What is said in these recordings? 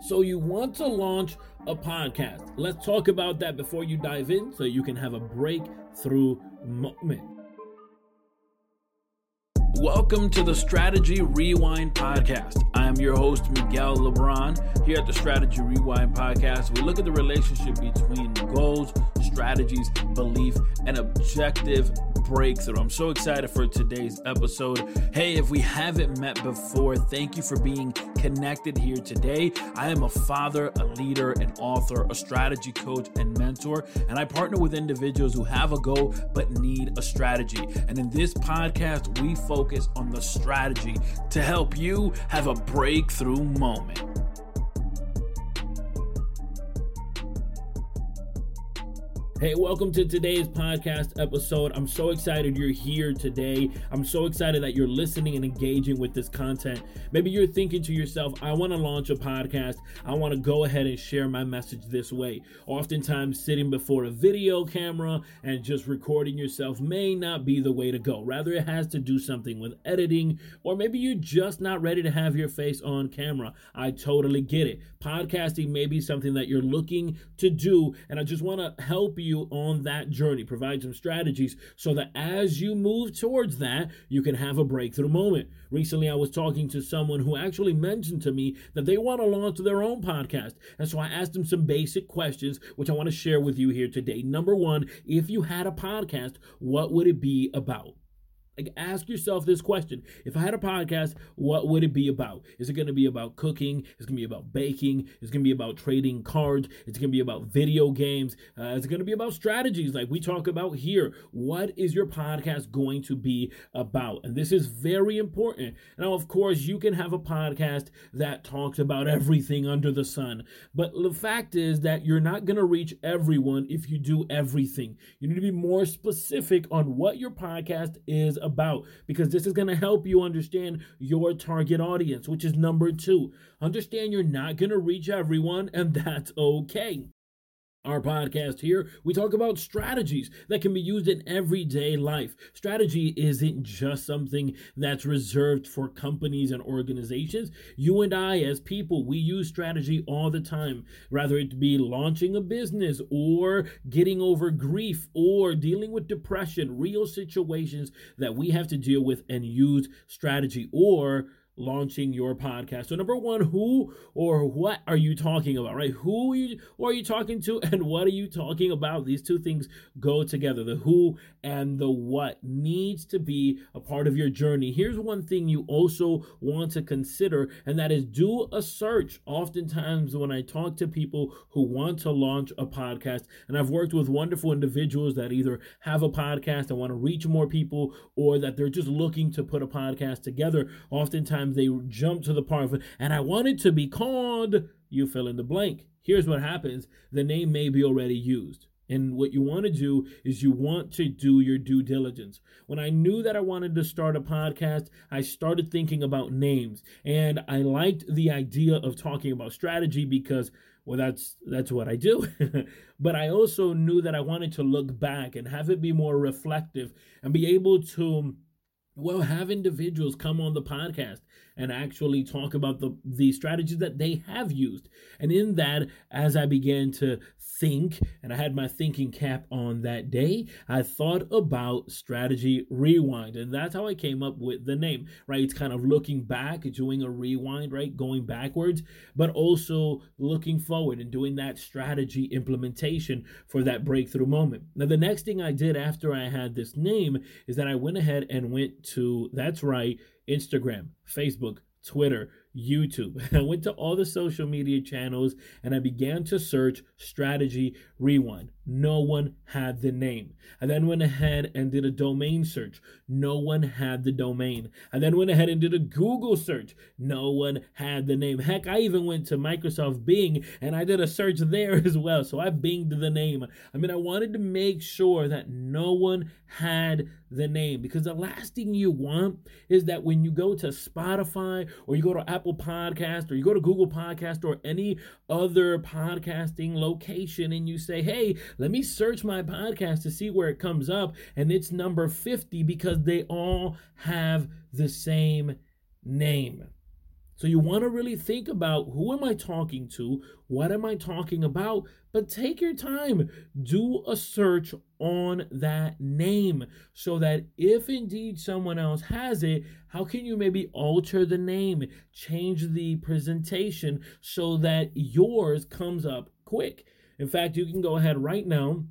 So, you want to launch a podcast. Let's talk about that before you dive in so you can have a breakthrough moment. Welcome to the Strategy Rewind Podcast. I am your host, Miguel LeBron. Here at the Strategy Rewind Podcast, we look at the relationship between goals, strategies, belief, and objective breakthrough. I'm so excited for today's episode. Hey, if we haven't met before, thank you for being connected here today. I am a father, a leader, an author, a strategy coach, and mentor, and I partner with individuals who have a goal but need a strategy. And in this podcast, we focus on the strategy to help you have a breakthrough moment. Hey, welcome to today's podcast episode. I'm so excited you're here today. I'm so excited that you're listening and engaging with this content. Maybe you're thinking to yourself, I want to launch a podcast. I want to go ahead and share my message this way. Oftentimes, sitting before a video camera and just recording yourself may not be the way to go. Rather, it has to do something with editing, or maybe you're just not ready to have your face on camera. I totally get it. Podcasting may be something that you're looking to do, and I just want to help you you on that journey, provide some strategies so that as you move towards that, you can have a breakthrough moment. Recently, I was talking to someone who actually mentioned to me that they want to launch their own podcast. And so I asked them some basic questions, which I want to share with you here today. Number one, if you had a podcast, what would it be about? Like, ask yourself this question. If I had a podcast, what would it be about? Is it going to be about cooking? Is it going to be about baking? Is it going to be about trading cards? It's going to be about video games? Uh, is it going to be about strategies like we talk about here? What is your podcast going to be about? And this is very important. Now, of course, you can have a podcast that talks about everything under the sun. But the fact is that you're not going to reach everyone if you do everything. You need to be more specific on what your podcast is about because this is going to help you understand your target audience, which is number two. Understand you're not going to reach everyone, and that's okay our podcast here, we talk about strategies that can be used in everyday life. Strategy isn't just something that's reserved for companies and organizations. You and I, as people, we use strategy all the time, whether it be launching a business or getting over grief or dealing with depression, real situations that we have to deal with and use strategy or launching your podcast. So number one, who or what are you talking about, right? Who are you, who are you talking to and what are you talking about? These two things go together. The who and the what needs to be a part of your journey. Here's one thing you also want to consider, and that is do a search. Oftentimes when I talk to people who want to launch a podcast, and I've worked with wonderful individuals that either have a podcast and want to reach more people or that they're just looking to put a podcast together, oftentimes they jump to the part of, and I want it to be called, you fill in the blank. Here's what happens the name may be already used. And what you want to do is you want to do your due diligence. When I knew that I wanted to start a podcast, I started thinking about names. And I liked the idea of talking about strategy because well that's that's what I do. but I also knew that I wanted to look back and have it be more reflective and be able to well have individuals come on the podcast and actually talk about the the strategies that they have used. And in that as i began to think and i had my thinking cap on that day i thought about strategy rewind. And that's how i came up with the name right? It's kind of looking back doing a rewind right? Going backwards but also looking forward and doing that strategy implementation for that breakthrough moment. Now the next thing i did after i had this name is that i went ahead and went to that's right Instagram, Facebook, Twitter, YouTube. I went to all the social media channels and I began to search Strategy Rewind. No one had the name. I then went ahead and did a domain search. No one had the domain. I then went ahead and did a Google search. No one had the name. Heck, I even went to Microsoft Bing and I did a search there as well. So I binged the name. I mean, I wanted to make sure that no one had the name because the last thing you want is that when you go to Spotify or you go to Apple Podcast or you go to Google Podcast or any other podcasting location and you say, hey, let me search my podcast to see where it comes up. And it's number 50 because they all have the same name. So you want to really think about who am I talking to? What am I talking about? But take your time. Do a search on that name so that if indeed someone else has it, how can you maybe alter the name, change the presentation so that yours comes up quick? In fact, you can go ahead right now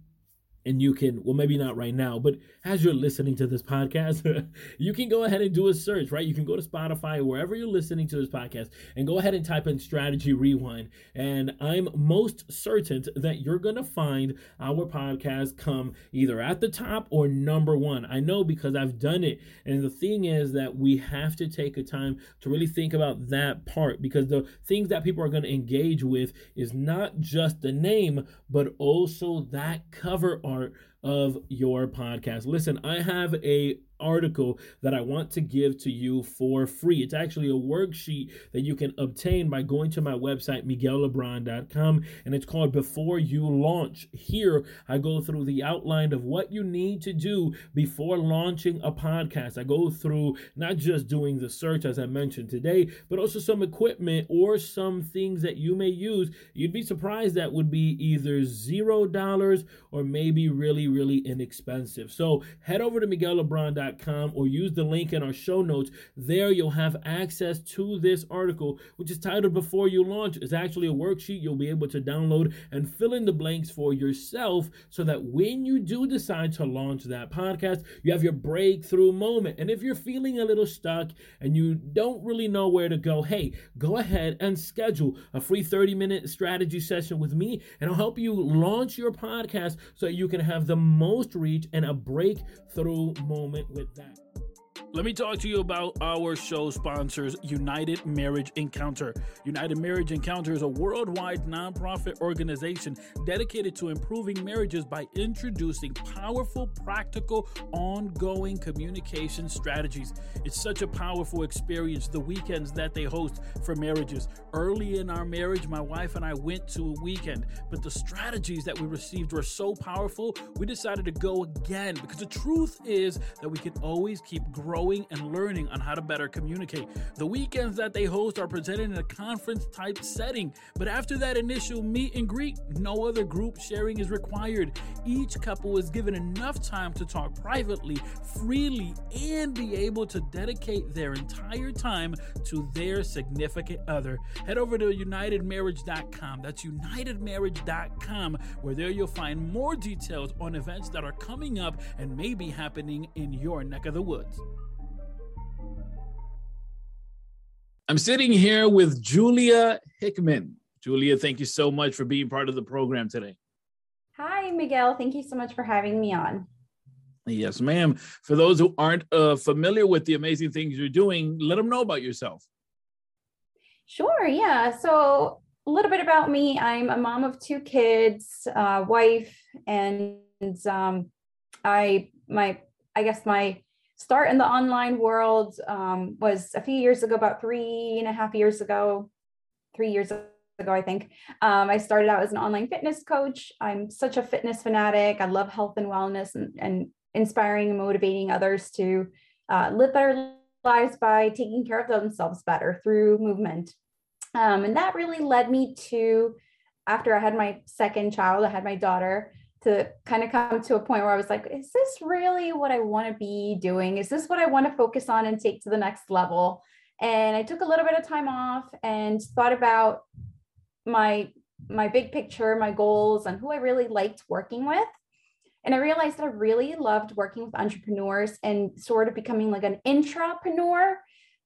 and you can well maybe not right now but as you're listening to this podcast you can go ahead and do a search right? You can go to spotify wherever you're listening to this podcast and go ahead and type in strategy rewind. And i'm most certain that you're going to find our podcast come either at the top or number one. I know because i've done it. And the thing is that we have to take a time to really think about that part because the things that people are going to engage with is not just the name but also that cover art part of your podcast. Listen, I have a article that I want to give to you for free. It's actually a worksheet that you can obtain by going to my website, miguellebron.com, and it's called Before You Launch. Here, I go through the outline of what you need to do before launching a podcast. I go through not just doing the search, as I mentioned today, but also some equipment or some things that you may use. You'd be surprised that would be either zero dollars or maybe really, really inexpensive. So head over to miguellebron.com or use the link in our show notes. There you'll have access to this article, which is titled Before You Launch. It's actually a worksheet you'll be able to download and fill in the blanks for yourself so that when you do decide to launch that podcast, you have your breakthrough moment. And if you're feeling a little stuck and you don't really know where to go, hey, go ahead and schedule a free 30 minute strategy session with me, and I'll help you launch your podcast so you can have the most reach and a breakthrough moment with that. Let me talk to you about our show sponsors, United Marriage Encounter. United Marriage Encounter is a worldwide nonprofit organization dedicated to improving marriages by introducing powerful, practical, ongoing communication strategies. It's such a powerful experience, the weekends that they host for marriages. Early in our marriage, my wife and I went to a weekend, but the strategies that we received were so powerful, we decided to go again because the truth is that we can always keep growing growing and learning on how to better communicate. The weekends that they host are presented in a conference type setting, but after that initial meet and greet, no other group sharing is required. Each couple is given enough time to talk privately, freely, and be able to dedicate their entire time to their significant other. Head over to unitedmarriage.com. That's unitedmarriage.com, where there you'll find more details on events that are coming up and may be happening in your neck of the woods. I'm sitting here with Julia Hickman. Julia, thank you so much for being part of the program today. Hi, Miguel. Thank you so much for having me on. Yes, ma'am. For those who aren't uh, familiar with the amazing things you're doing, let them know about yourself. Sure. Yeah. So, a little bit about me I'm a mom of two kids, uh, wife, and um, I, my, I guess my start in the online world um, was a few years ago, about three and a half years ago, three years ago, I think. Um, I started out as an online fitness coach. I'm such a fitness fanatic. I love health and wellness and, and inspiring and motivating others to uh, live better lives by taking care of themselves better through movement. Um, and that really led me to, after I had my second child, I had my daughter to kind of come to a point where I was like, is this really what I want to be doing? Is this what I want to focus on and take to the next level? And I took a little bit of time off and thought about my my big picture, my goals, and who I really liked working with. And I realized that I really loved working with entrepreneurs and sort of becoming like an intrapreneur,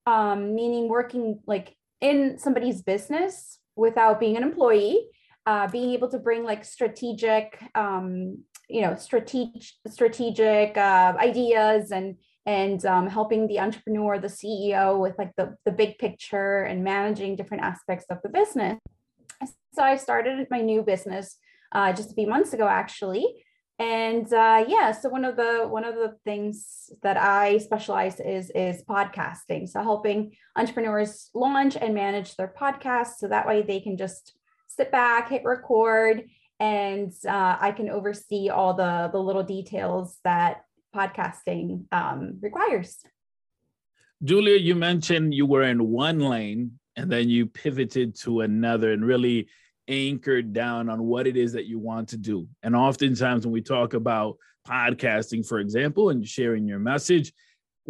um, meaning working like in somebody's business without being an employee uh, being able to bring like strategic, um, you know, strategic strategic uh, ideas and and um, helping the entrepreneur, the CEO, with like the the big picture and managing different aspects of the business. So I started my new business uh, just a few months ago, actually. And uh, yeah, so one of the one of the things that I specialize is is podcasting. So helping entrepreneurs launch and manage their podcasts, so that way they can just sit back, hit record, and uh, I can oversee all the the little details that podcasting um, requires. Julia, you mentioned you were in one lane and then you pivoted to another and really anchored down on what it is that you want to do. And oftentimes, when we talk about podcasting, for example, and sharing your message,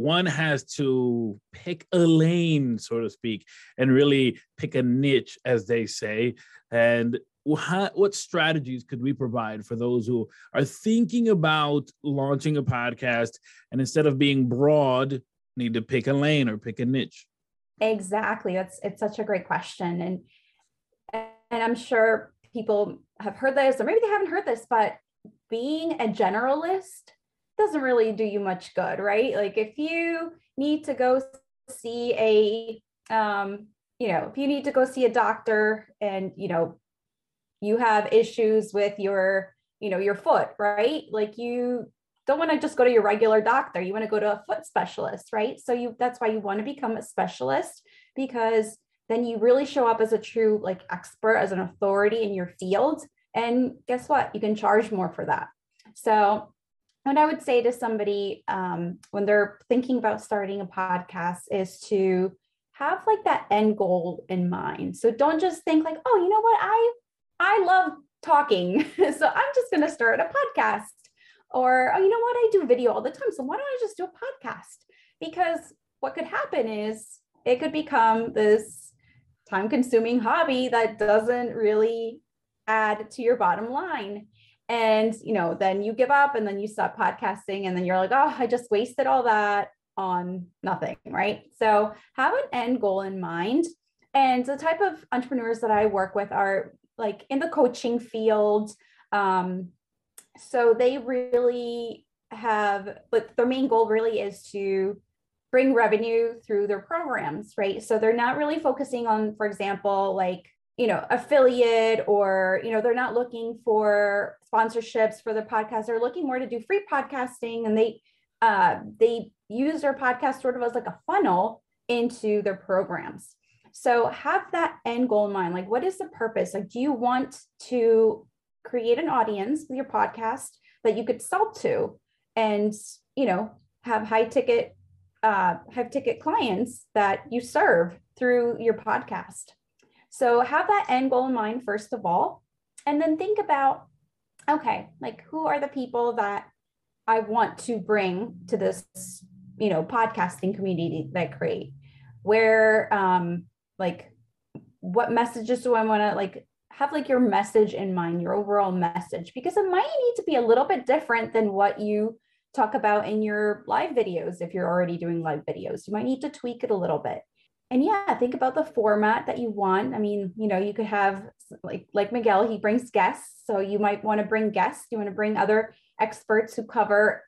one has to pick a lane, so to speak, and really pick a niche, as they say. And what strategies could we provide for those who are thinking about launching a podcast and instead of being broad, need to pick a lane or pick a niche? Exactly. That's it's such a great question. And and I'm sure people have heard this, or maybe they haven't heard this, but being a generalist doesn't really do you much good, right? Like if you need to go see a um, you know, if you need to go see a doctor and you know you have issues with your, you know, your foot, right? Like you don't want to just go to your regular doctor. You want to go to a foot specialist, right? So you that's why you want to become a specialist because then you really show up as a true like expert as an authority in your field and guess what? You can charge more for that. So what I would say to somebody um, when they're thinking about starting a podcast is to have like that end goal in mind. So don't just think like, oh, you know what? I I love talking, so I'm just going to start a podcast or, oh, you know what? I do video all the time. So why don't I just do a podcast? Because what could happen is it could become this time consuming hobby that doesn't really add to your bottom line. And, you know, then you give up and then you stop podcasting and then you're like, oh, I just wasted all that on nothing. Right. So have an end goal in mind. And the type of entrepreneurs that I work with are like in the coaching field. Um, so they really have, but their main goal really is to bring revenue through their programs, right? So they're not really focusing on, for example, like, you know, affiliate or, you know, they're not looking for sponsorships for their podcast. They're looking more to do free podcasting and they, uh, they use their podcast sort of as like a funnel into their programs. So have that end goal in mind. Like, what is the purpose? Like, do you want to create an audience with your podcast that you could sell to and, you know, have high ticket, uh, high ticket clients that you serve through your podcast? So have that end goal in mind, first of all, and then think about, okay, like who are the people that I want to bring to this, you know, podcasting community that I create? Where, um, like what messages do I want to like have like your message in mind, your overall message, because it might need to be a little bit different than what you talk about in your live videos. If you're already doing live videos, you might need to tweak it a little bit. And yeah, think about the format that you want. I mean, you know, you could have like like Miguel, he brings guests. So you might want to bring guests. You want to bring other experts who cover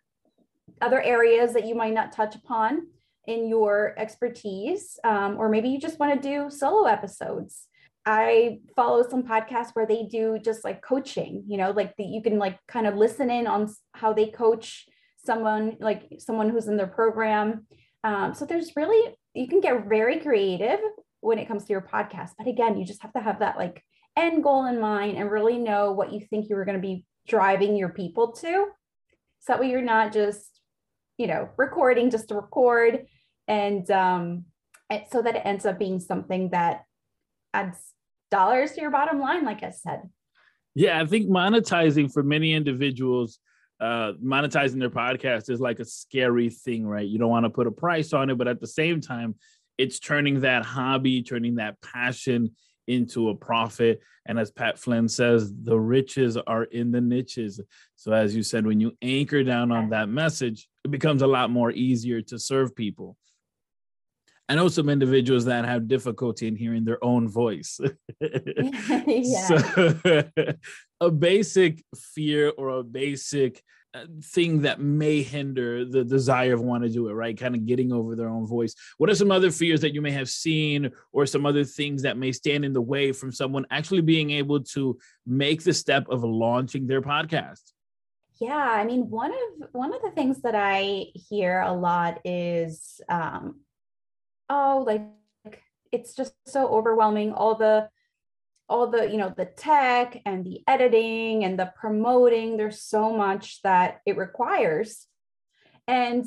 other areas that you might not touch upon in your expertise, um, or maybe you just want to do solo episodes. I follow some podcasts where they do just like coaching, you know, like the, you can like kind of listen in on how they coach someone, like someone who's in their program. Um, so there's really, you can get very creative when it comes to your podcast. But again, you just have to have that like end goal in mind and really know what you think you are going to be driving your people to. So that way you're not just, you know, recording just to record and um, so that it ends up being something that adds dollars to your bottom line, like I said. Yeah, I think monetizing for many individuals, uh, monetizing their podcast is like a scary thing, right? You don't want to put a price on it, but at the same time, it's turning that hobby, turning that passion into a profit. And as Pat Flynn says, the riches are in the niches. So, as you said, when you anchor down on that message, it becomes a lot more easier to serve people. I know some individuals that have difficulty in hearing their own voice. so, a basic fear or a basic uh, thing that may hinder the desire of want to do it, right? Kind of getting over their own voice. What are some other fears that you may have seen, or some other things that may stand in the way from someone actually being able to make the step of launching their podcast? Yeah, I mean, one of one of the things that I hear a lot is um, oh like it's just so overwhelming all the all the you know the tech and the editing and the promoting there's so much that it requires and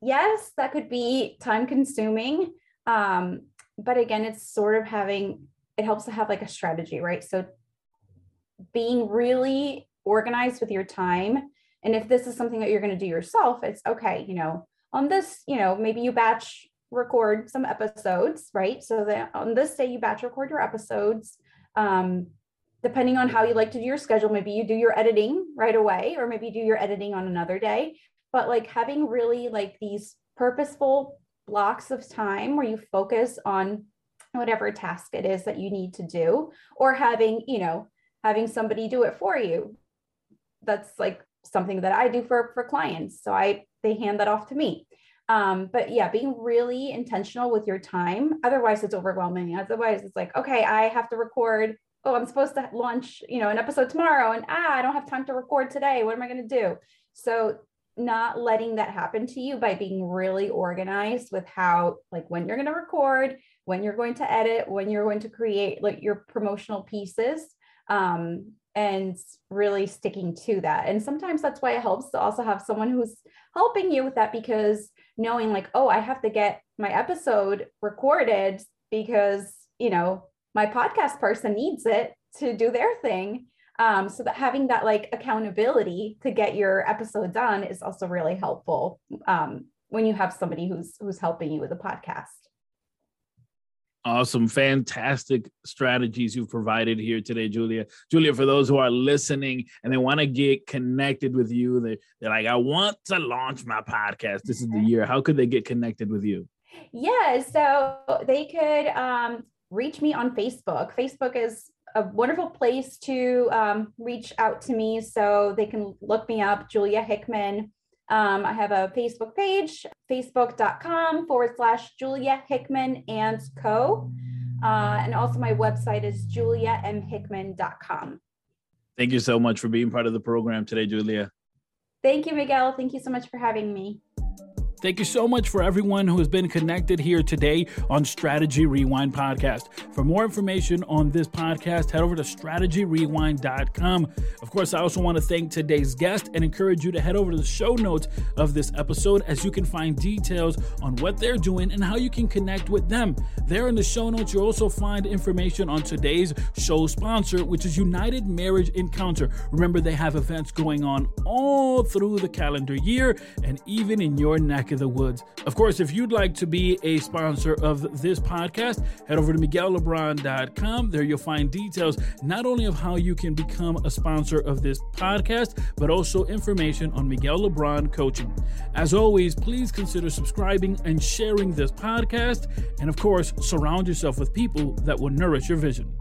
yes that could be time consuming um, but again, it's sort of having it helps to have like a strategy, right? So being really organized with your time. And if this is something that you're going to do yourself, it's okay, you know, on this, you know, maybe you batch record some episodes, right? So that on this day you batch record your episodes. Um, depending on how you like to do your schedule, maybe you do your editing right away, or maybe you do your editing on another day. But like having really like these purposeful blocks of time where you focus on whatever task it is that you need to do, or having, you know, having somebody do it for you. That's like something that I do for for clients. So I they hand that off to me. Um, but yeah, being really intentional with your time. Otherwise, it's overwhelming. Otherwise, it's like, okay, I have to record. Oh, I'm supposed to launch, you know, an episode tomorrow, and ah, I don't have time to record today. What am I going to do? So, not letting that happen to you by being really organized with how, like, when you're going to record, when you're going to edit, when you're going to create like your promotional pieces, um, and really sticking to that. And sometimes that's why it helps to also have someone who's helping you with that because knowing like, oh, I have to get my episode recorded because, you know, my podcast person needs it to do their thing. Um, so that having that like accountability to get your episode done is also really helpful um, when you have somebody who's who's helping you with a podcast. Awesome. Fantastic strategies you've provided here today, Julia. Julia, for those who are listening and they want to get connected with you, they, they're like, I want to launch my podcast. This is the year. How could they get connected with you? Yeah, so they could um, reach me on Facebook. Facebook is a wonderful place to um, reach out to me. So they can look me up, Julia Hickman. Um, I have a Facebook page, facebook.com forward slash Julia Hickman and Co. Uh, and also my website is juliamhickman.com. Thank you so much for being part of the program today, Julia. Thank you, Miguel. Thank you so much for having me. Thank you so much for everyone who has been connected here today on Strategy Rewind Podcast. For more information on this podcast, head over to strategyrewind.com. Of course, I also want to thank today's guest and encourage you to head over to the show notes of this episode as you can find details on what they're doing and how you can connect with them. There in the show notes, you'll also find information on today's show sponsor, which is United Marriage Encounter. Remember, they have events going on all through the calendar year and even in your neck of the woods. Of course, if you'd like to be a sponsor of this podcast, head over to MiguelLebron.com. There you'll find details not only of how you can become a sponsor of this podcast, but also information on Miguel LeBron coaching. As always, please consider subscribing and sharing this podcast. And of course, surround yourself with people that will nourish your vision.